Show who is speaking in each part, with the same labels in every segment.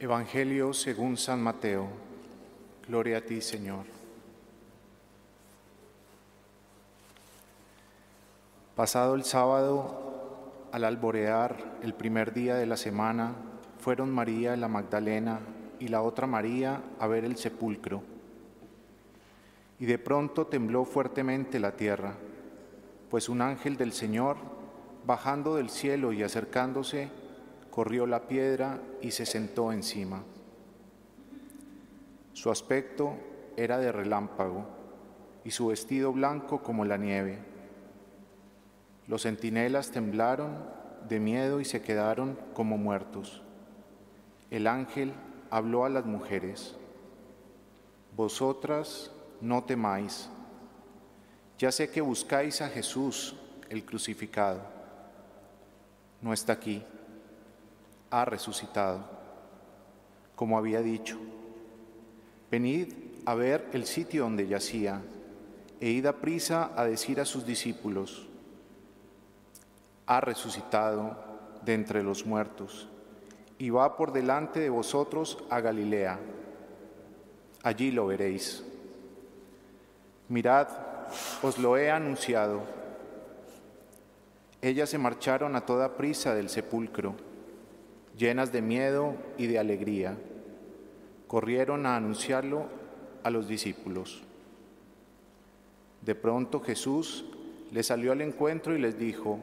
Speaker 1: Evangelio según San Mateo. Gloria a ti, Señor. Pasado el sábado, al alborear el primer día de la semana, fueron María la Magdalena y la otra María a ver el sepulcro. Y de pronto tembló fuertemente la tierra, pues un ángel del Señor, bajando del cielo y acercándose, corrió la piedra y se sentó encima. Su aspecto era de relámpago y su vestido blanco como la nieve. Los centinelas temblaron de miedo y se quedaron como muertos. El ángel habló a las mujeres, Vosotras no temáis, ya sé que buscáis a Jesús, el crucificado. No está aquí ha resucitado, como había dicho. Venid a ver el sitio donde yacía e id a prisa a decir a sus discípulos, ha resucitado de entre los muertos y va por delante de vosotros a Galilea. Allí lo veréis. Mirad, os lo he anunciado. Ellas se marcharon a toda prisa del sepulcro llenas de miedo y de alegría, corrieron a anunciarlo a los discípulos. De pronto Jesús les salió al encuentro y les dijo,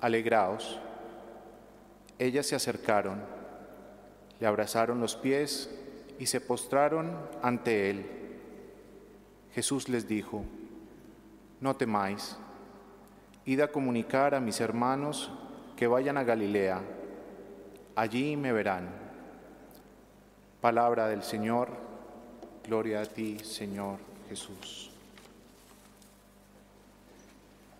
Speaker 1: alegraos. Ellas se acercaron, le abrazaron los pies y se postraron ante él. Jesús les dijo, no temáis, id a comunicar a mis hermanos que vayan a Galilea allí me verán. Palabra del Señor, gloria a ti, Señor Jesús.